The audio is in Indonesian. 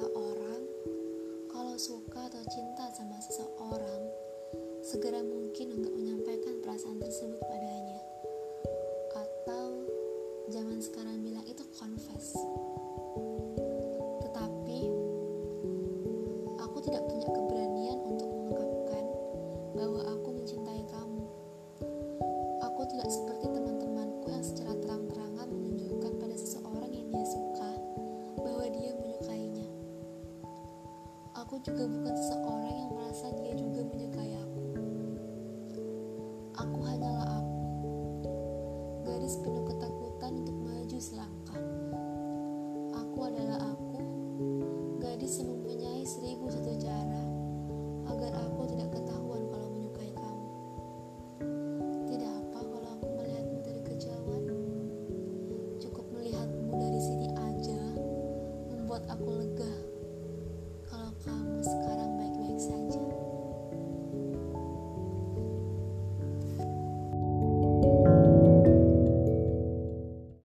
kata orang, kalau suka atau cinta sama seseorang, segera mungkin untuk menyampaikan perasaan tersebut padanya. Atau zaman sekarang bilang itu confess. Tetapi aku tidak punya keberanian untuk mengungkapkan bahwa aku juga bukan seseorang yang merasa dia juga menyukai aku. Aku hanyalah aku. Garis penuh ketakutan untuk maju selangkah. Aku adalah aku. Gadis yang mempunyai seribu satu cara agar aku tidak ketahuan kalau menyukai kamu. Tidak apa kalau aku melihatmu dari kejauhan. Cukup melihatmu dari sini aja membuat aku lega.